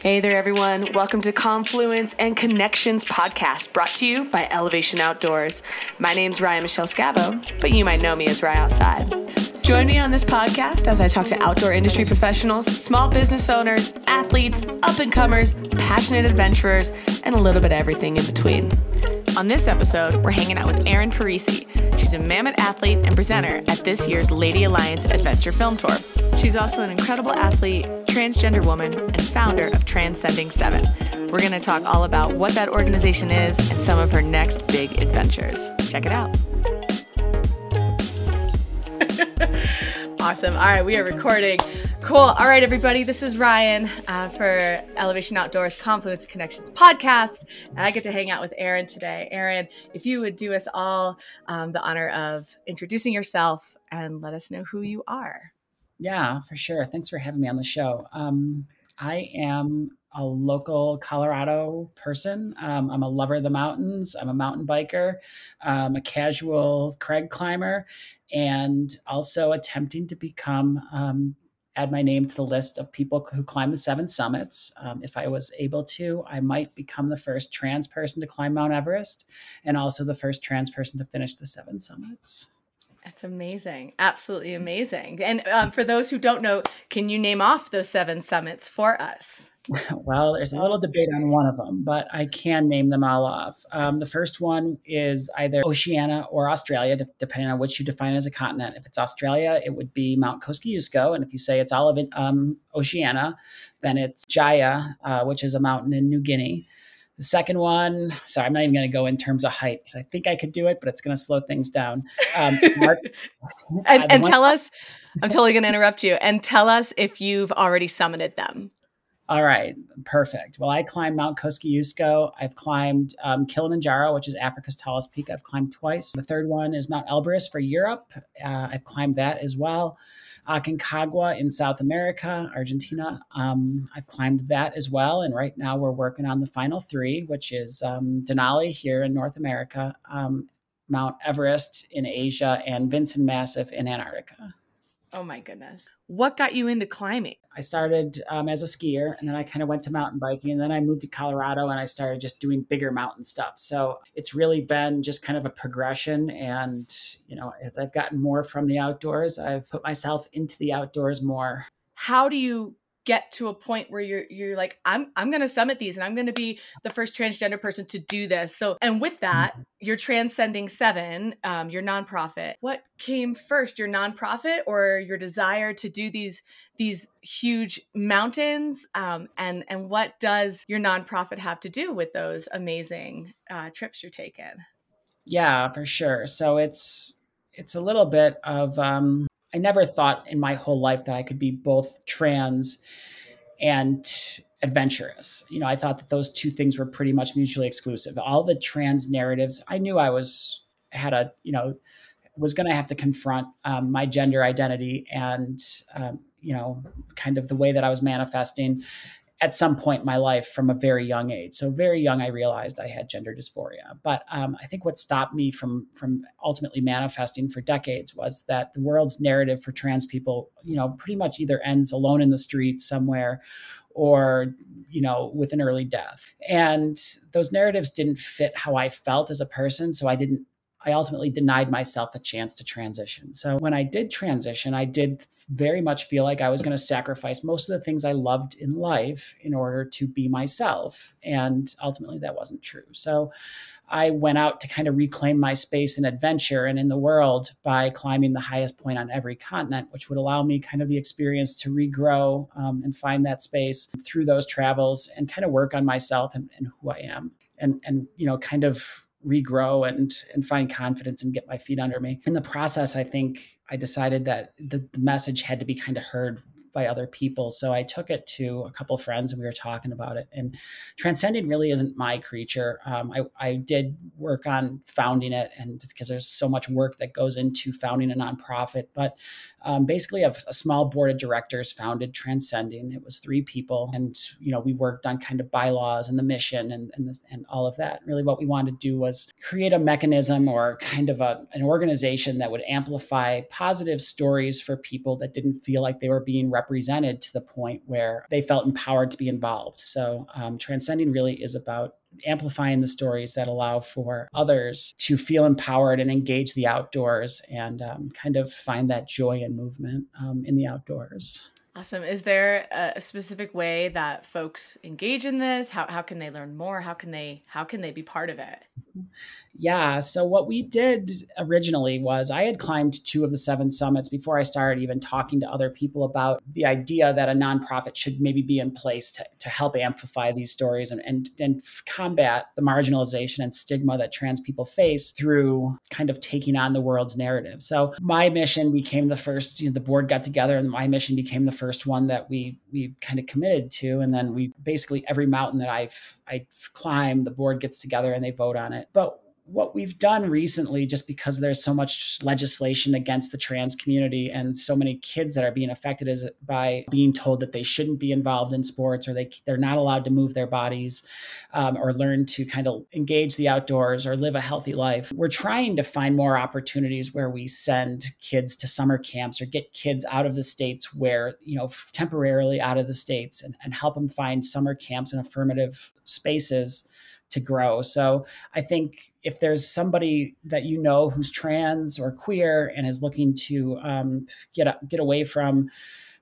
Hey there, everyone. Welcome to Confluence and Connections podcast brought to you by Elevation Outdoors. My name's Ryan Michelle Scavo, but you might know me as Rye Outside. Join me on this podcast as I talk to outdoor industry professionals, small business owners, athletes, up and comers, passionate adventurers, and a little bit of everything in between. On this episode, we're hanging out with Erin Parisi. She's a mammoth athlete and presenter at this year's Lady Alliance Adventure Film Tour. She's also an incredible athlete, transgender woman, and founder of Transcending Seven. We're going to talk all about what that organization is and some of her next big adventures. Check it out. awesome. All right, we are recording. Cool. All right, everybody. This is Ryan uh, for Elevation Outdoors Confluence Connections podcast, and I get to hang out with Erin today. Erin, if you would do us all um, the honor of introducing yourself and let us know who you are. Yeah, for sure. Thanks for having me on the show. Um, I am a local Colorado person. Um, I'm a lover of the mountains. I'm a mountain biker, um, a casual crag climber, and also attempting to become um, add my name to the list of people who climb the seven summits. Um, if I was able to, I might become the first trans person to climb Mount Everest and also the first trans person to finish the seven summits. That's amazing. Absolutely amazing. And um, for those who don't know, can you name off those seven summits for us? Well, there's a little debate on one of them, but I can name them all off. Um, the first one is either Oceania or Australia, depending on which you define as a continent. If it's Australia, it would be Mount Kosciuszko, and if you say it's all of it, um, Oceania, then it's Jaya, uh, which is a mountain in New Guinea. The second one, sorry, I'm not even going to go in terms of height because I think I could do it, but it's going to slow things down. Um, Mark, and, and tell us, I'm totally going to interrupt you, and tell us if you've already summited them. All right, perfect. Well, I climbed Mount Kosciuszko. I've climbed um, Kilimanjaro, which is Africa's tallest peak. I've climbed twice. The third one is Mount Elbrus for Europe. Uh, I've climbed that as well. Aconcagua in South America, Argentina. Um, I've climbed that as well. And right now we're working on the final three, which is um, Denali here in North America, um, Mount Everest in Asia, and Vinson Massif in Antarctica. Oh my goodness. What got you into climbing? I started um, as a skier and then I kind of went to mountain biking and then I moved to Colorado and I started just doing bigger mountain stuff. So it's really been just kind of a progression. And, you know, as I've gotten more from the outdoors, I've put myself into the outdoors more. How do you get to a point where you're you're like I'm I'm going to summit these and I'm going to be the first transgender person to do this. So and with that, mm-hmm. you're transcending 7, um your nonprofit. What came first, your nonprofit or your desire to do these these huge mountains um and and what does your nonprofit have to do with those amazing uh trips you're taking? Yeah, for sure. So it's it's a little bit of um I never thought in my whole life that I could be both trans and adventurous. You know, I thought that those two things were pretty much mutually exclusive. All the trans narratives, I knew I was had a, you know, was going to have to confront um, my gender identity and, um, you know, kind of the way that I was manifesting at some point in my life from a very young age. So very young, I realized I had gender dysphoria. But um, I think what stopped me from from ultimately manifesting for decades was that the world's narrative for trans people, you know, pretty much either ends alone in the streets somewhere, or you know with an early death and those narratives didn't fit how i felt as a person so i didn't I ultimately denied myself a chance to transition. So when I did transition, I did very much feel like I was going to sacrifice most of the things I loved in life in order to be myself. And ultimately, that wasn't true. So I went out to kind of reclaim my space and adventure and in the world by climbing the highest point on every continent, which would allow me kind of the experience to regrow um, and find that space through those travels and kind of work on myself and, and who I am. And, and, you know, kind of regrow and and find confidence and get my feet under me. In the process, I think I decided that the, the message had to be kind of heard by other people. So I took it to a couple friends and we were talking about it. And transcending really isn't my creature. Um, I, I did work on founding it, and because there's so much work that goes into founding a nonprofit. But um, basically, a, a small board of directors founded Transcending. It was three people, and you know we worked on kind of bylaws and the mission and and, and all of that. Really, what we wanted to do was create a mechanism or kind of a, an organization that would amplify positive stories for people that didn't feel like they were being represented to the point where they felt empowered to be involved. So, um, transcending really is about amplifying the stories that allow for others to feel empowered and engage the outdoors and um, kind of find that joy and movement um, in the outdoors. Awesome. Is there a specific way that folks engage in this? How, how can they learn more? How can they how can they be part of it? Yeah. So what we did originally was I had climbed two of the seven summits before I started even talking to other people about the idea that a nonprofit should maybe be in place to, to help amplify these stories and, and, and combat the marginalization and stigma that trans people face through kind of taking on the world's narrative. So my mission became the first, you know, the board got together and my mission became the first one that we we kind of committed to. And then we basically every mountain that I've I climb, the board gets together and they vote on it. But what we've done recently, just because there's so much legislation against the trans community and so many kids that are being affected is by being told that they shouldn't be involved in sports or they they're not allowed to move their bodies um, or learn to kind of engage the outdoors or live a healthy life. We're trying to find more opportunities where we send kids to summer camps or get kids out of the states where you know temporarily out of the states and, and help them find summer camps and affirmative spaces to grow. So I think if there's somebody that you know who's trans or queer and is looking to um, get get away from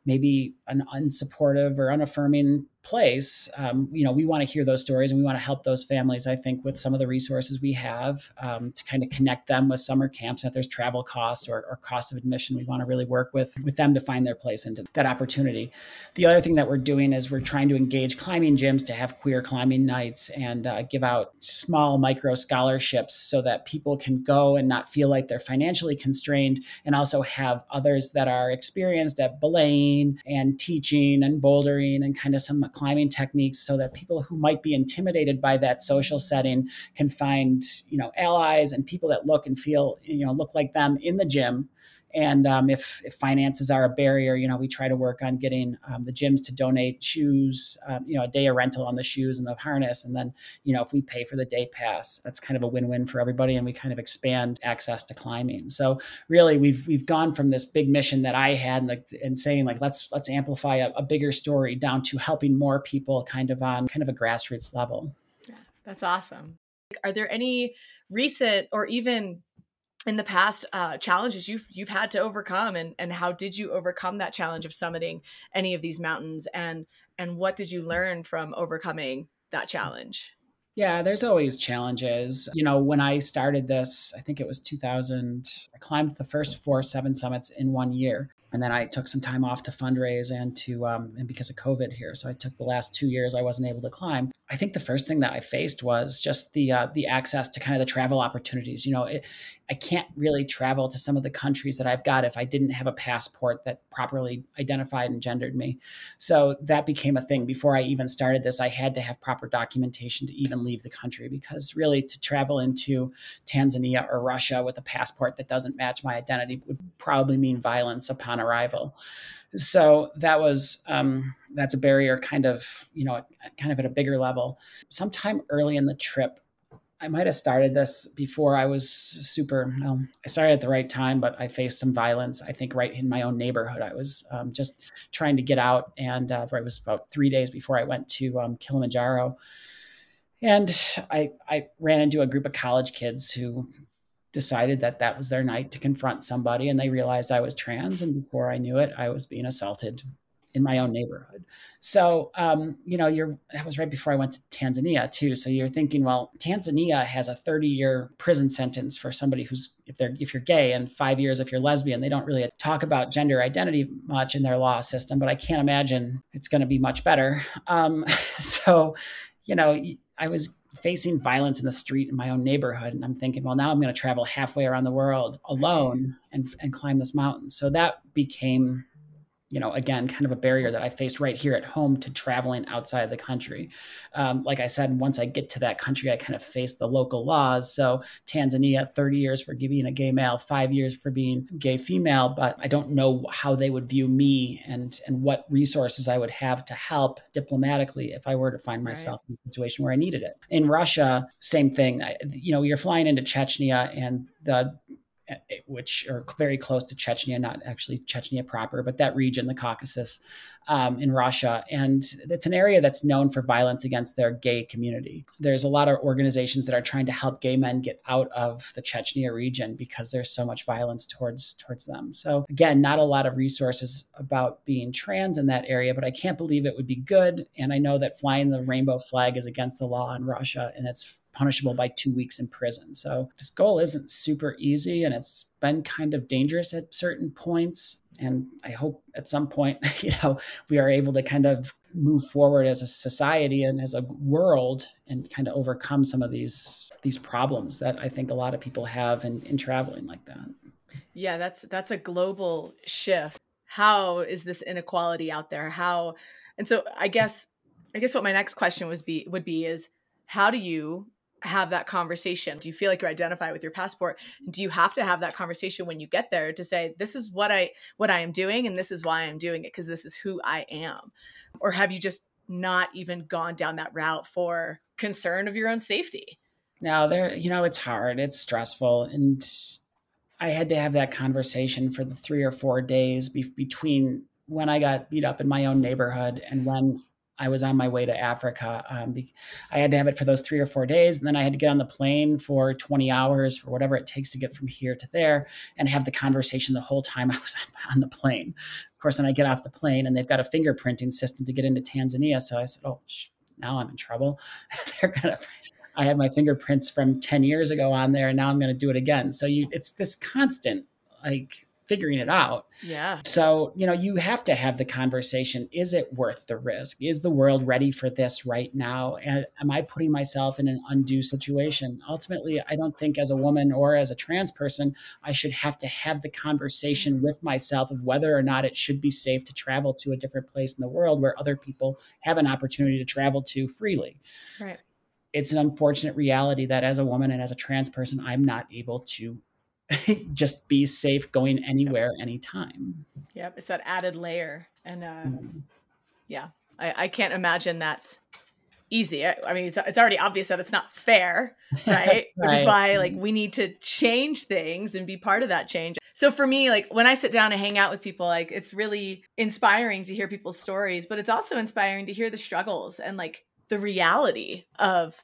maybe an unsupportive or unaffirming place, um, you know, we want to hear those stories and we want to help those families. I think with some of the resources we have um, to kind of connect them with summer camps. And if there's travel costs or, or, cost of admission, we want to really work with with them to find their place into that opportunity. The other thing that we're doing is we're trying to engage climbing gyms to have queer climbing nights and uh, give out small micro scholarships so that people can go and not feel like they're financially constrained, and also have others that are experienced at belaying and teaching and bouldering and kind of some climbing techniques so that people who might be intimidated by that social setting can find you know allies and people that look and feel you know look like them in the gym and um, if, if, finances are a barrier, you know, we try to work on getting um, the gyms to donate shoes, um, you know, a day of rental on the shoes and the harness. And then, you know, if we pay for the day pass, that's kind of a win-win for everybody. And we kind of expand access to climbing. So really we've, we've gone from this big mission that I had and, like, and saying like, let's, let's amplify a, a bigger story down to helping more people kind of on kind of a grassroots level. Yeah, that's awesome. Are there any recent or even in the past uh, challenges you've you've had to overcome and and how did you overcome that challenge of summiting any of these mountains and and what did you learn from overcoming that challenge? Yeah there's always challenges. You know when i started this i think it was 2000 i climbed the first four seven summits in one year and then I took some time off to fundraise and to um, and because of COVID here, so I took the last two years I wasn't able to climb. I think the first thing that I faced was just the uh, the access to kind of the travel opportunities. You know, it, I can't really travel to some of the countries that I've got if I didn't have a passport that properly identified and gendered me. So that became a thing. Before I even started this, I had to have proper documentation to even leave the country because really to travel into Tanzania or Russia with a passport that doesn't match my identity would probably mean violence upon arrival. So that was um, that's a barrier, kind of you know, kind of at a bigger level. Sometime early in the trip, I might have started this before I was super. Well, I started at the right time, but I faced some violence. I think right in my own neighborhood. I was um, just trying to get out, and uh, it was about three days before I went to um, Kilimanjaro, and I I ran into a group of college kids who decided that that was their night to confront somebody and they realized I was trans and before I knew it I was being assaulted in my own neighborhood. So, um, you know, you're that was right before I went to Tanzania too. So you're thinking, well, Tanzania has a 30 year prison sentence for somebody who's if they're if you're gay and five years if you're lesbian. They don't really talk about gender identity much in their law system, but I can't imagine it's going to be much better. Um, so, you know, I was facing violence in the street in my own neighborhood. And I'm thinking, well, now I'm going to travel halfway around the world alone and, and climb this mountain. So that became you know, again, kind of a barrier that I faced right here at home to traveling outside the country. Um, like I said, once I get to that country, I kind of face the local laws. So Tanzania, 30 years for being a gay male, five years for being gay female, but I don't know how they would view me and and what resources I would have to help diplomatically if I were to find myself right. in a situation where I needed it. In Russia, same thing. I, you know, you're flying into Chechnya and the which are very close to Chechnya, not actually Chechnya proper, but that region, the Caucasus um, in Russia. And it's an area that's known for violence against their gay community. There's a lot of organizations that are trying to help gay men get out of the Chechnya region because there's so much violence towards towards them. So again, not a lot of resources about being trans in that area, but I can't believe it would be good. And I know that flying the rainbow flag is against the law in Russia, and it's punishable by two weeks in prison. So this goal isn't super easy and it's been kind of dangerous at certain points. And I hope at some point, you know, we are able to kind of move forward as a society and as a world and kind of overcome some of these these problems that I think a lot of people have in, in traveling like that. Yeah, that's that's a global shift. How is this inequality out there? How and so I guess I guess what my next question was be would be is how do you have that conversation? Do you feel like you identify with your passport? Do you have to have that conversation when you get there to say this is what I what I am doing and this is why I'm doing it because this is who I am? Or have you just not even gone down that route for concern of your own safety? No, there you know it's hard. It's stressful and I had to have that conversation for the 3 or 4 days be- between when I got beat up in my own neighborhood and when I was on my way to Africa. Um, I had to have it for those three or four days, and then I had to get on the plane for 20 hours for whatever it takes to get from here to there, and have the conversation the whole time I was on the plane. Of course, then I get off the plane, and they've got a fingerprinting system to get into Tanzania. So I said, "Oh, now I'm in trouble. They're gonna." I have my fingerprints from 10 years ago on there, and now I'm going to do it again. So you, it's this constant like figuring it out. Yeah. So, you know, you have to have the conversation. Is it worth the risk? Is the world ready for this right now? And am I putting myself in an undue situation? Ultimately, I don't think as a woman or as a trans person, I should have to have the conversation mm-hmm. with myself of whether or not it should be safe to travel to a different place in the world where other people have an opportunity to travel to freely. Right. It's an unfortunate reality that as a woman and as a trans person, I'm not able to just be safe going anywhere anytime. Yep it's that added layer and uh, mm. yeah I, I can't imagine that's easy. I, I, mean it's, it's already obvious that it's not fair right? right which is why like we need to change things and be part of that change. So for me like when i sit down and hang out with people like it's really inspiring to hear people's stories but it's also inspiring to hear the struggles and like the reality of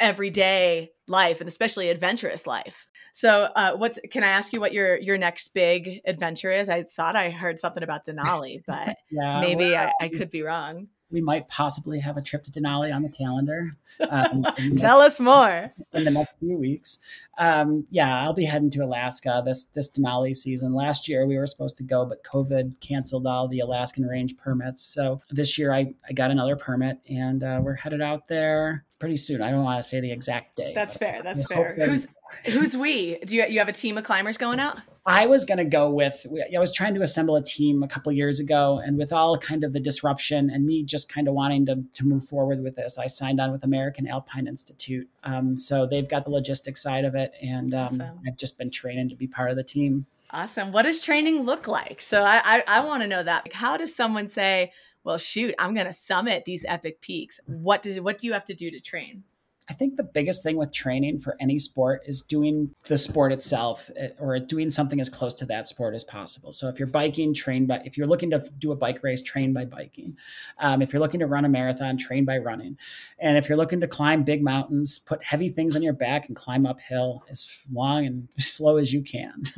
everyday life and especially adventurous life so, uh, what's can I ask you what your your next big adventure is? I thought I heard something about Denali, but yeah, maybe well, I, I, could be wrong. We might possibly have a trip to Denali on the calendar. Um, Tell next, us more in the next few weeks. Um, yeah, I'll be heading to Alaska this this Denali season. Last year we were supposed to go, but COVID canceled all the Alaskan range permits. So this year I, I got another permit, and uh, we're headed out there pretty soon. I don't want to say the exact day. That's fair. That's fair. Who's Who's we? Do you you have a team of climbers going out? I was going to go with. I was trying to assemble a team a couple years ago, and with all kind of the disruption and me just kind of wanting to to move forward with this, I signed on with American Alpine Institute. Um, so they've got the logistics side of it, and um, awesome. I've just been training to be part of the team. Awesome. What does training look like? So I I, I want to know that. Like, how does someone say, "Well, shoot, I'm going to summit these epic peaks"? What does what do you have to do to train? I think the biggest thing with training for any sport is doing the sport itself eh, or doing something as close to that sport as possible. So if you're biking, train by, if you're looking to do a bike race, train by biking. Um, if you're looking to run a marathon, train by running. And if you're looking to climb big mountains, put heavy things on your back and climb uphill as long and slow as you can.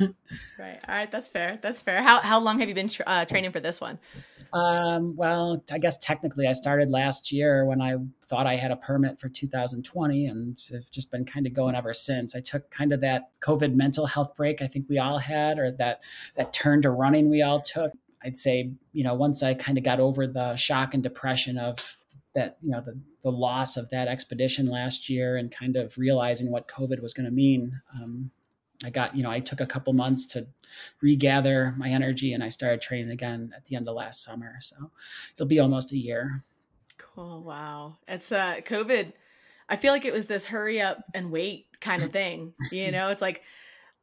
right. All right. That's fair. That's fair. How, how long have you been tra- uh, training for this one? Um, well, I guess technically I started last year when I thought I had a permit for 2020 and have just been kind of going ever since. I took kind of that COVID mental health break I think we all had, or that that turn to running we all took. I'd say, you know, once I kind of got over the shock and depression of that, you know, the, the loss of that expedition last year and kind of realizing what COVID was going to mean, um, I got, you know, I took a couple months to regather my energy and I started training again at the end of last summer. So it'll be almost a year. Cool. Wow. It's uh COVID. I feel like it was this hurry up and wait kind of thing. you know, it's like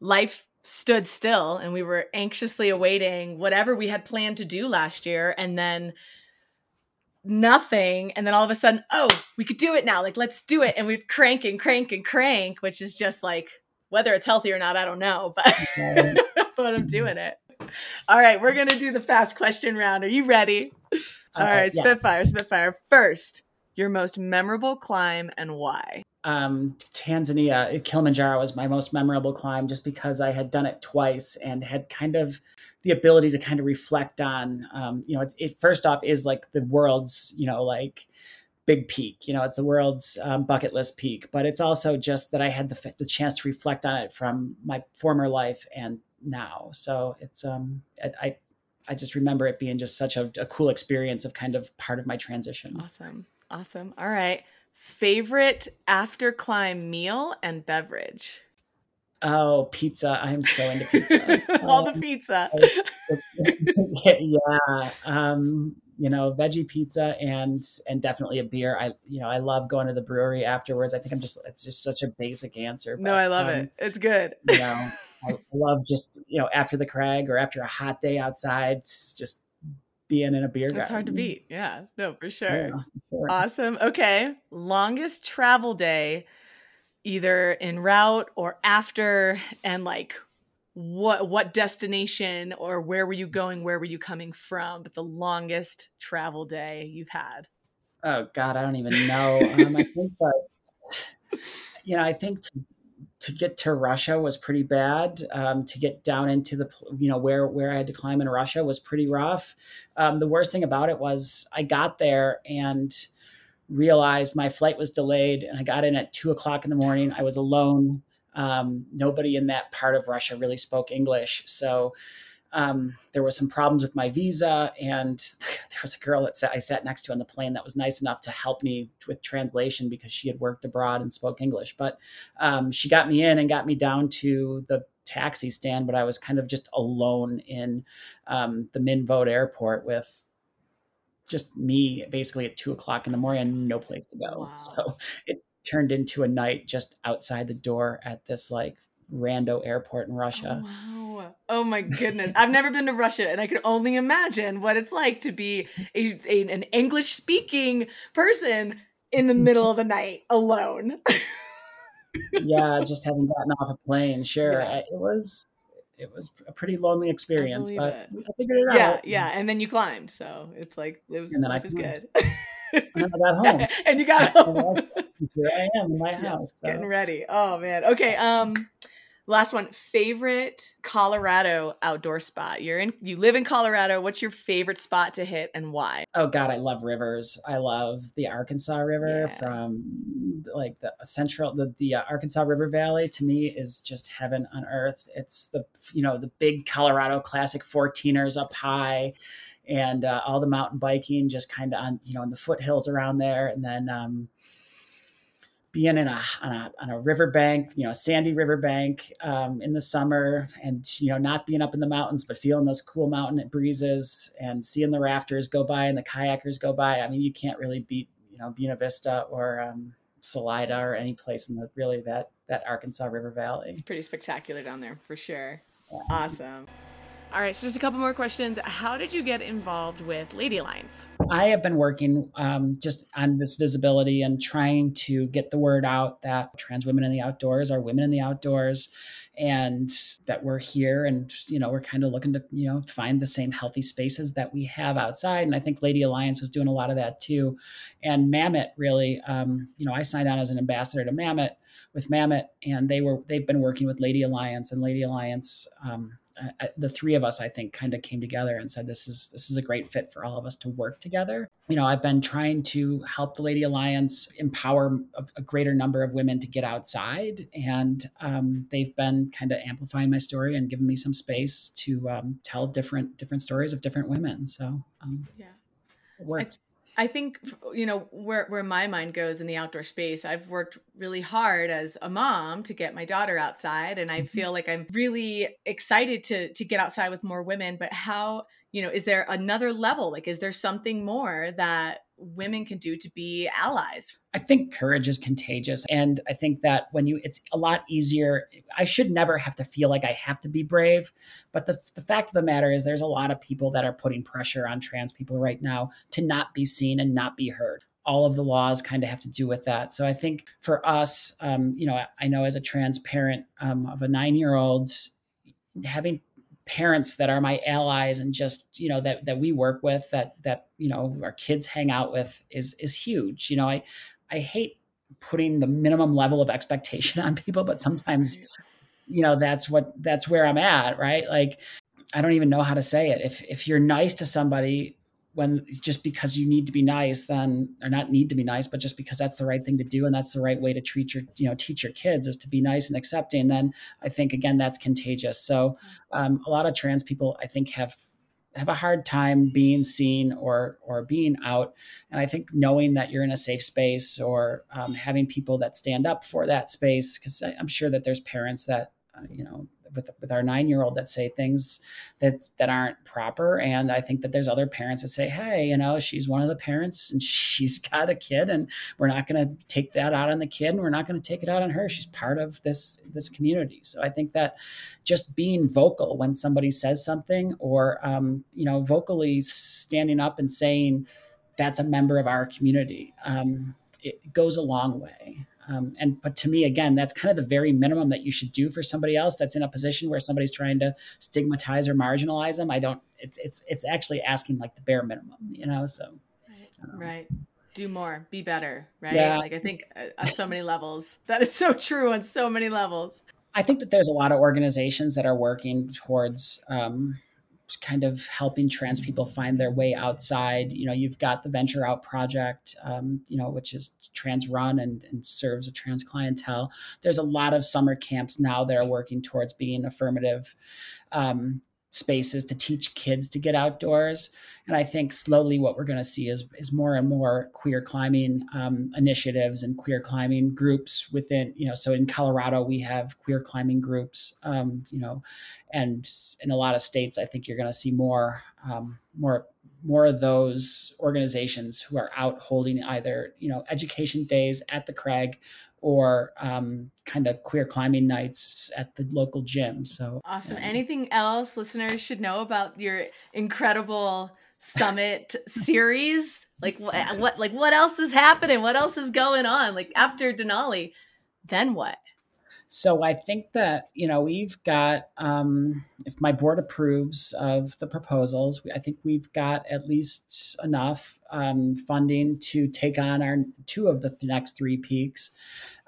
life stood still and we were anxiously awaiting whatever we had planned to do last year and then nothing and then all of a sudden oh we could do it now like let's do it and we crank and crank and crank which is just like Whether it's healthy or not, I don't know, but but I'm doing it. All right, we're gonna do the fast question round. Are you ready? All right, yes. Spitfire, Spitfire. First, your most memorable climb and why? Um, Tanzania, Kilimanjaro was my most memorable climb just because I had done it twice and had kind of the ability to kind of reflect on, um, you know, it, it first off is like the world's, you know, like big peak. You know, it's the world's um, bucket list peak, but it's also just that I had the, the chance to reflect on it from my former life and now. So it's um, I, I I just remember it being just such a, a, cool experience of kind of part of my transition. Awesome. Awesome. All right. Favorite after climb meal and beverage? Oh, pizza. I'm so into pizza. All um, the pizza. yeah. Um, you know, veggie pizza and and definitely a beer. I you know, I love going to the brewery afterwards. I think I'm just it's just such a basic answer. But, no, I love um, it. It's good. You know, I love just, you know, after the crag or after a hot day outside, just being in a beer That's hard to beat. Yeah. No, for sure. Yeah, for sure. Awesome. Okay. Longest travel day, either en route or after, and like what what destination or where were you going? Where were you coming from? But the longest travel day you've had. Oh God, I don't even know. um, I think that you know, I think to to get to Russia was pretty bad. Um, to get down into the you know where where I had to climb in Russia was pretty rough. Um, the worst thing about it was I got there and realized my flight was delayed, and I got in at two o'clock in the morning. I was alone. Um, nobody in that part of Russia really spoke English, so um, there was some problems with my visa, and there was a girl that sat, I sat next to on the plane that was nice enough to help me with translation because she had worked abroad and spoke English. But um, she got me in and got me down to the taxi stand, but I was kind of just alone in um, the Minvod airport with just me basically at two o'clock in the morning and no place to go. Wow. So it turned into a night just outside the door at this like rando airport in Russia. Oh, wow. Oh my goodness. I've never been to Russia and I can only imagine what it's like to be a, a an English speaking person in the middle of the night alone. yeah, just having gotten off a plane. Sure. Yeah. It was it was a pretty lonely experience, but it. I figured it yeah, out. Yeah, yeah. And then you climbed. So it's like it was, and then I good. and I got home. and you got home. Here I am in my house. Yes, so. Getting ready. Oh man. Okay. Um Last one, favorite Colorado outdoor spot. You're in you live in Colorado. What's your favorite spot to hit and why? Oh god, I love rivers. I love the Arkansas River yeah. from like the central the, the uh, Arkansas River Valley to me is just heaven on earth. It's the you know, the big Colorado classic 14ers up high and uh, all the mountain biking just kind of on you know in the foothills around there and then um being in a on a, on a riverbank, you know, a sandy riverbank um, in the summer, and you know, not being up in the mountains, but feeling those cool mountain breezes and seeing the rafters go by and the kayakers go by. I mean, you can't really beat you know Buena Vista or um, Salida or any place in the really that that Arkansas River Valley. It's pretty spectacular down there for sure. Yeah. Awesome. All right, so just a couple more questions. How did you get involved with Lady Alliance? I have been working um, just on this visibility and trying to get the word out that trans women in the outdoors are women in the outdoors and that we're here and you know we're kind of looking to you know find the same healthy spaces that we have outside and i think lady alliance was doing a lot of that too and mammoth really um, you know i signed on as an ambassador to mammoth with mammoth and they were they've been working with lady alliance and lady alliance um, I, the three of us, I think, kind of came together and said, "This is this is a great fit for all of us to work together." You know, I've been trying to help the Lady Alliance empower a, a greater number of women to get outside, and um, they've been kind of amplifying my story and giving me some space to um, tell different different stories of different women. So, um, yeah, it works. I think you know where where my mind goes in the outdoor space. I've worked really hard as a mom to get my daughter outside and I mm-hmm. feel like I'm really excited to to get outside with more women, but how, you know, is there another level? Like is there something more that women can do to be allies? I think courage is contagious. And I think that when you, it's a lot easier. I should never have to feel like I have to be brave. But the, the fact of the matter is, there's a lot of people that are putting pressure on trans people right now to not be seen and not be heard all of the laws kind of have to do with that. So I think for us, um, you know, I, I, know as a trans parent um, of a nine year old, having parents that are my allies and just you know that that we work with that that you know our kids hang out with is is huge. You know i i hate putting the minimum level of expectation on people but sometimes you know that's what that's where i'm at right? Like i don't even know how to say it. If if you're nice to somebody when just because you need to be nice then or not need to be nice but just because that's the right thing to do and that's the right way to treat your you know teach your kids is to be nice and accepting then i think again that's contagious. So um, a lot of trans people i think have have a hard time being seen or or being out. And i think knowing that you're in a safe space or um, having people that stand up for that space because i'm sure that there's parents that uh, you know with with our nine year old that say things that that aren't proper. And i think that there's other parents that say hey you know she's one of the parents and she's got a kid and we're not going to take that out on the kid and we're not going to take it out on her. She's part of this this community. So i think that just being vocal when somebody says something or um, you know vocally standing up and saying that's a member of our community um, it goes a long way um, and but to me, again, that's kind of the very minimum that you should do for somebody else that's in a position where somebody's trying to stigmatize or marginalize them. I don't. It's it's it's actually asking like the bare minimum, you know. So right. Um, right. Do more, be better, right? Yeah. Like I think uh, on so many levels, that is so true on so many levels. I think that there's a lot of organizations that are working towards um, kind of helping trans people find their way outside. You know, you've got the Venture Out Project, um, you know, which is trans run and, and serves a trans clientele. There's a lot of summer camps now that are working towards being affirmative um, spaces to teach kids to get outdoors. And I think slowly what we're going to see is, is more and more queer climbing um, initiatives and queer climbing groups within, you know, so in Colorado, we have queer climbing groups, um, you know, and in a lot of states, I think you're going to see more, um, more, more of those organizations who are out holding either, you know, education days at the crag or um, kind of queer climbing nights at the local gym. So awesome. Anything else listeners should know about your incredible summit series? Like what, what? Like what else is happening? What else is going on? Like after Denali, then what? So I think that you know we've got um, if my board approves of the proposals, I think we've got at least enough um, funding to take on our two of the th- next three peaks.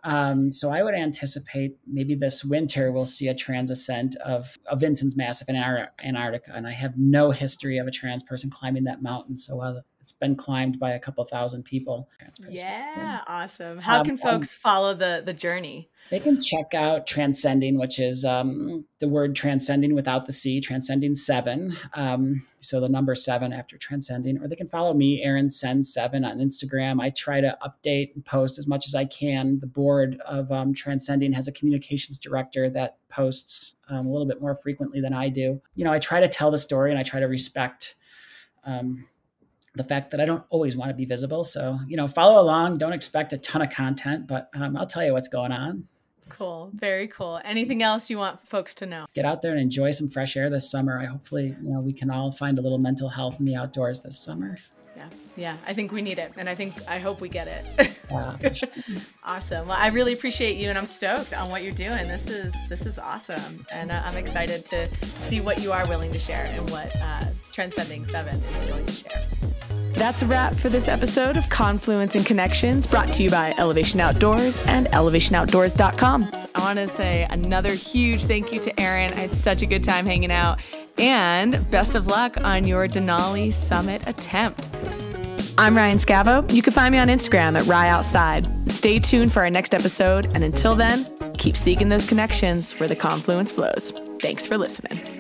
Um, so I would anticipate maybe this winter we'll see a trans ascent of, of Vinson Massif in Antarctica, and I have no history of a trans person climbing that mountain. So uh, it's been climbed by a couple thousand people. Yeah, awesome. How um, can folks follow the the journey? They can check out Transcending, which is um, the word transcending without the C, transcending seven. Um, so the number seven after transcending, or they can follow me, Erin Send Seven, on Instagram. I try to update and post as much as I can. The board of um, Transcending has a communications director that posts um, a little bit more frequently than I do. You know, I try to tell the story and I try to respect um, the fact that I don't always want to be visible. So, you know, follow along. Don't expect a ton of content, but um, I'll tell you what's going on. Cool. Very cool. Anything else you want folks to know? Get out there and enjoy some fresh air this summer. I hopefully, you know, we can all find a little mental health in the outdoors this summer. Yeah. Yeah. I think we need it. And I think, I hope we get it. Yeah, awesome. Well, I really appreciate you and I'm stoked on what you're doing. This is, this is awesome. And uh, I'm excited to see what you are willing to share and what uh, Transcending Seven is willing to share. That's a wrap for this episode of Confluence and Connections brought to you by Elevation Outdoors and elevationoutdoors.com. I want to say another huge thank you to Erin. I had such a good time hanging out and best of luck on your Denali Summit attempt. I'm Ryan Scavo. You can find me on Instagram at Rye Outside. Stay tuned for our next episode, and until then, keep seeking those connections where the confluence flows. Thanks for listening.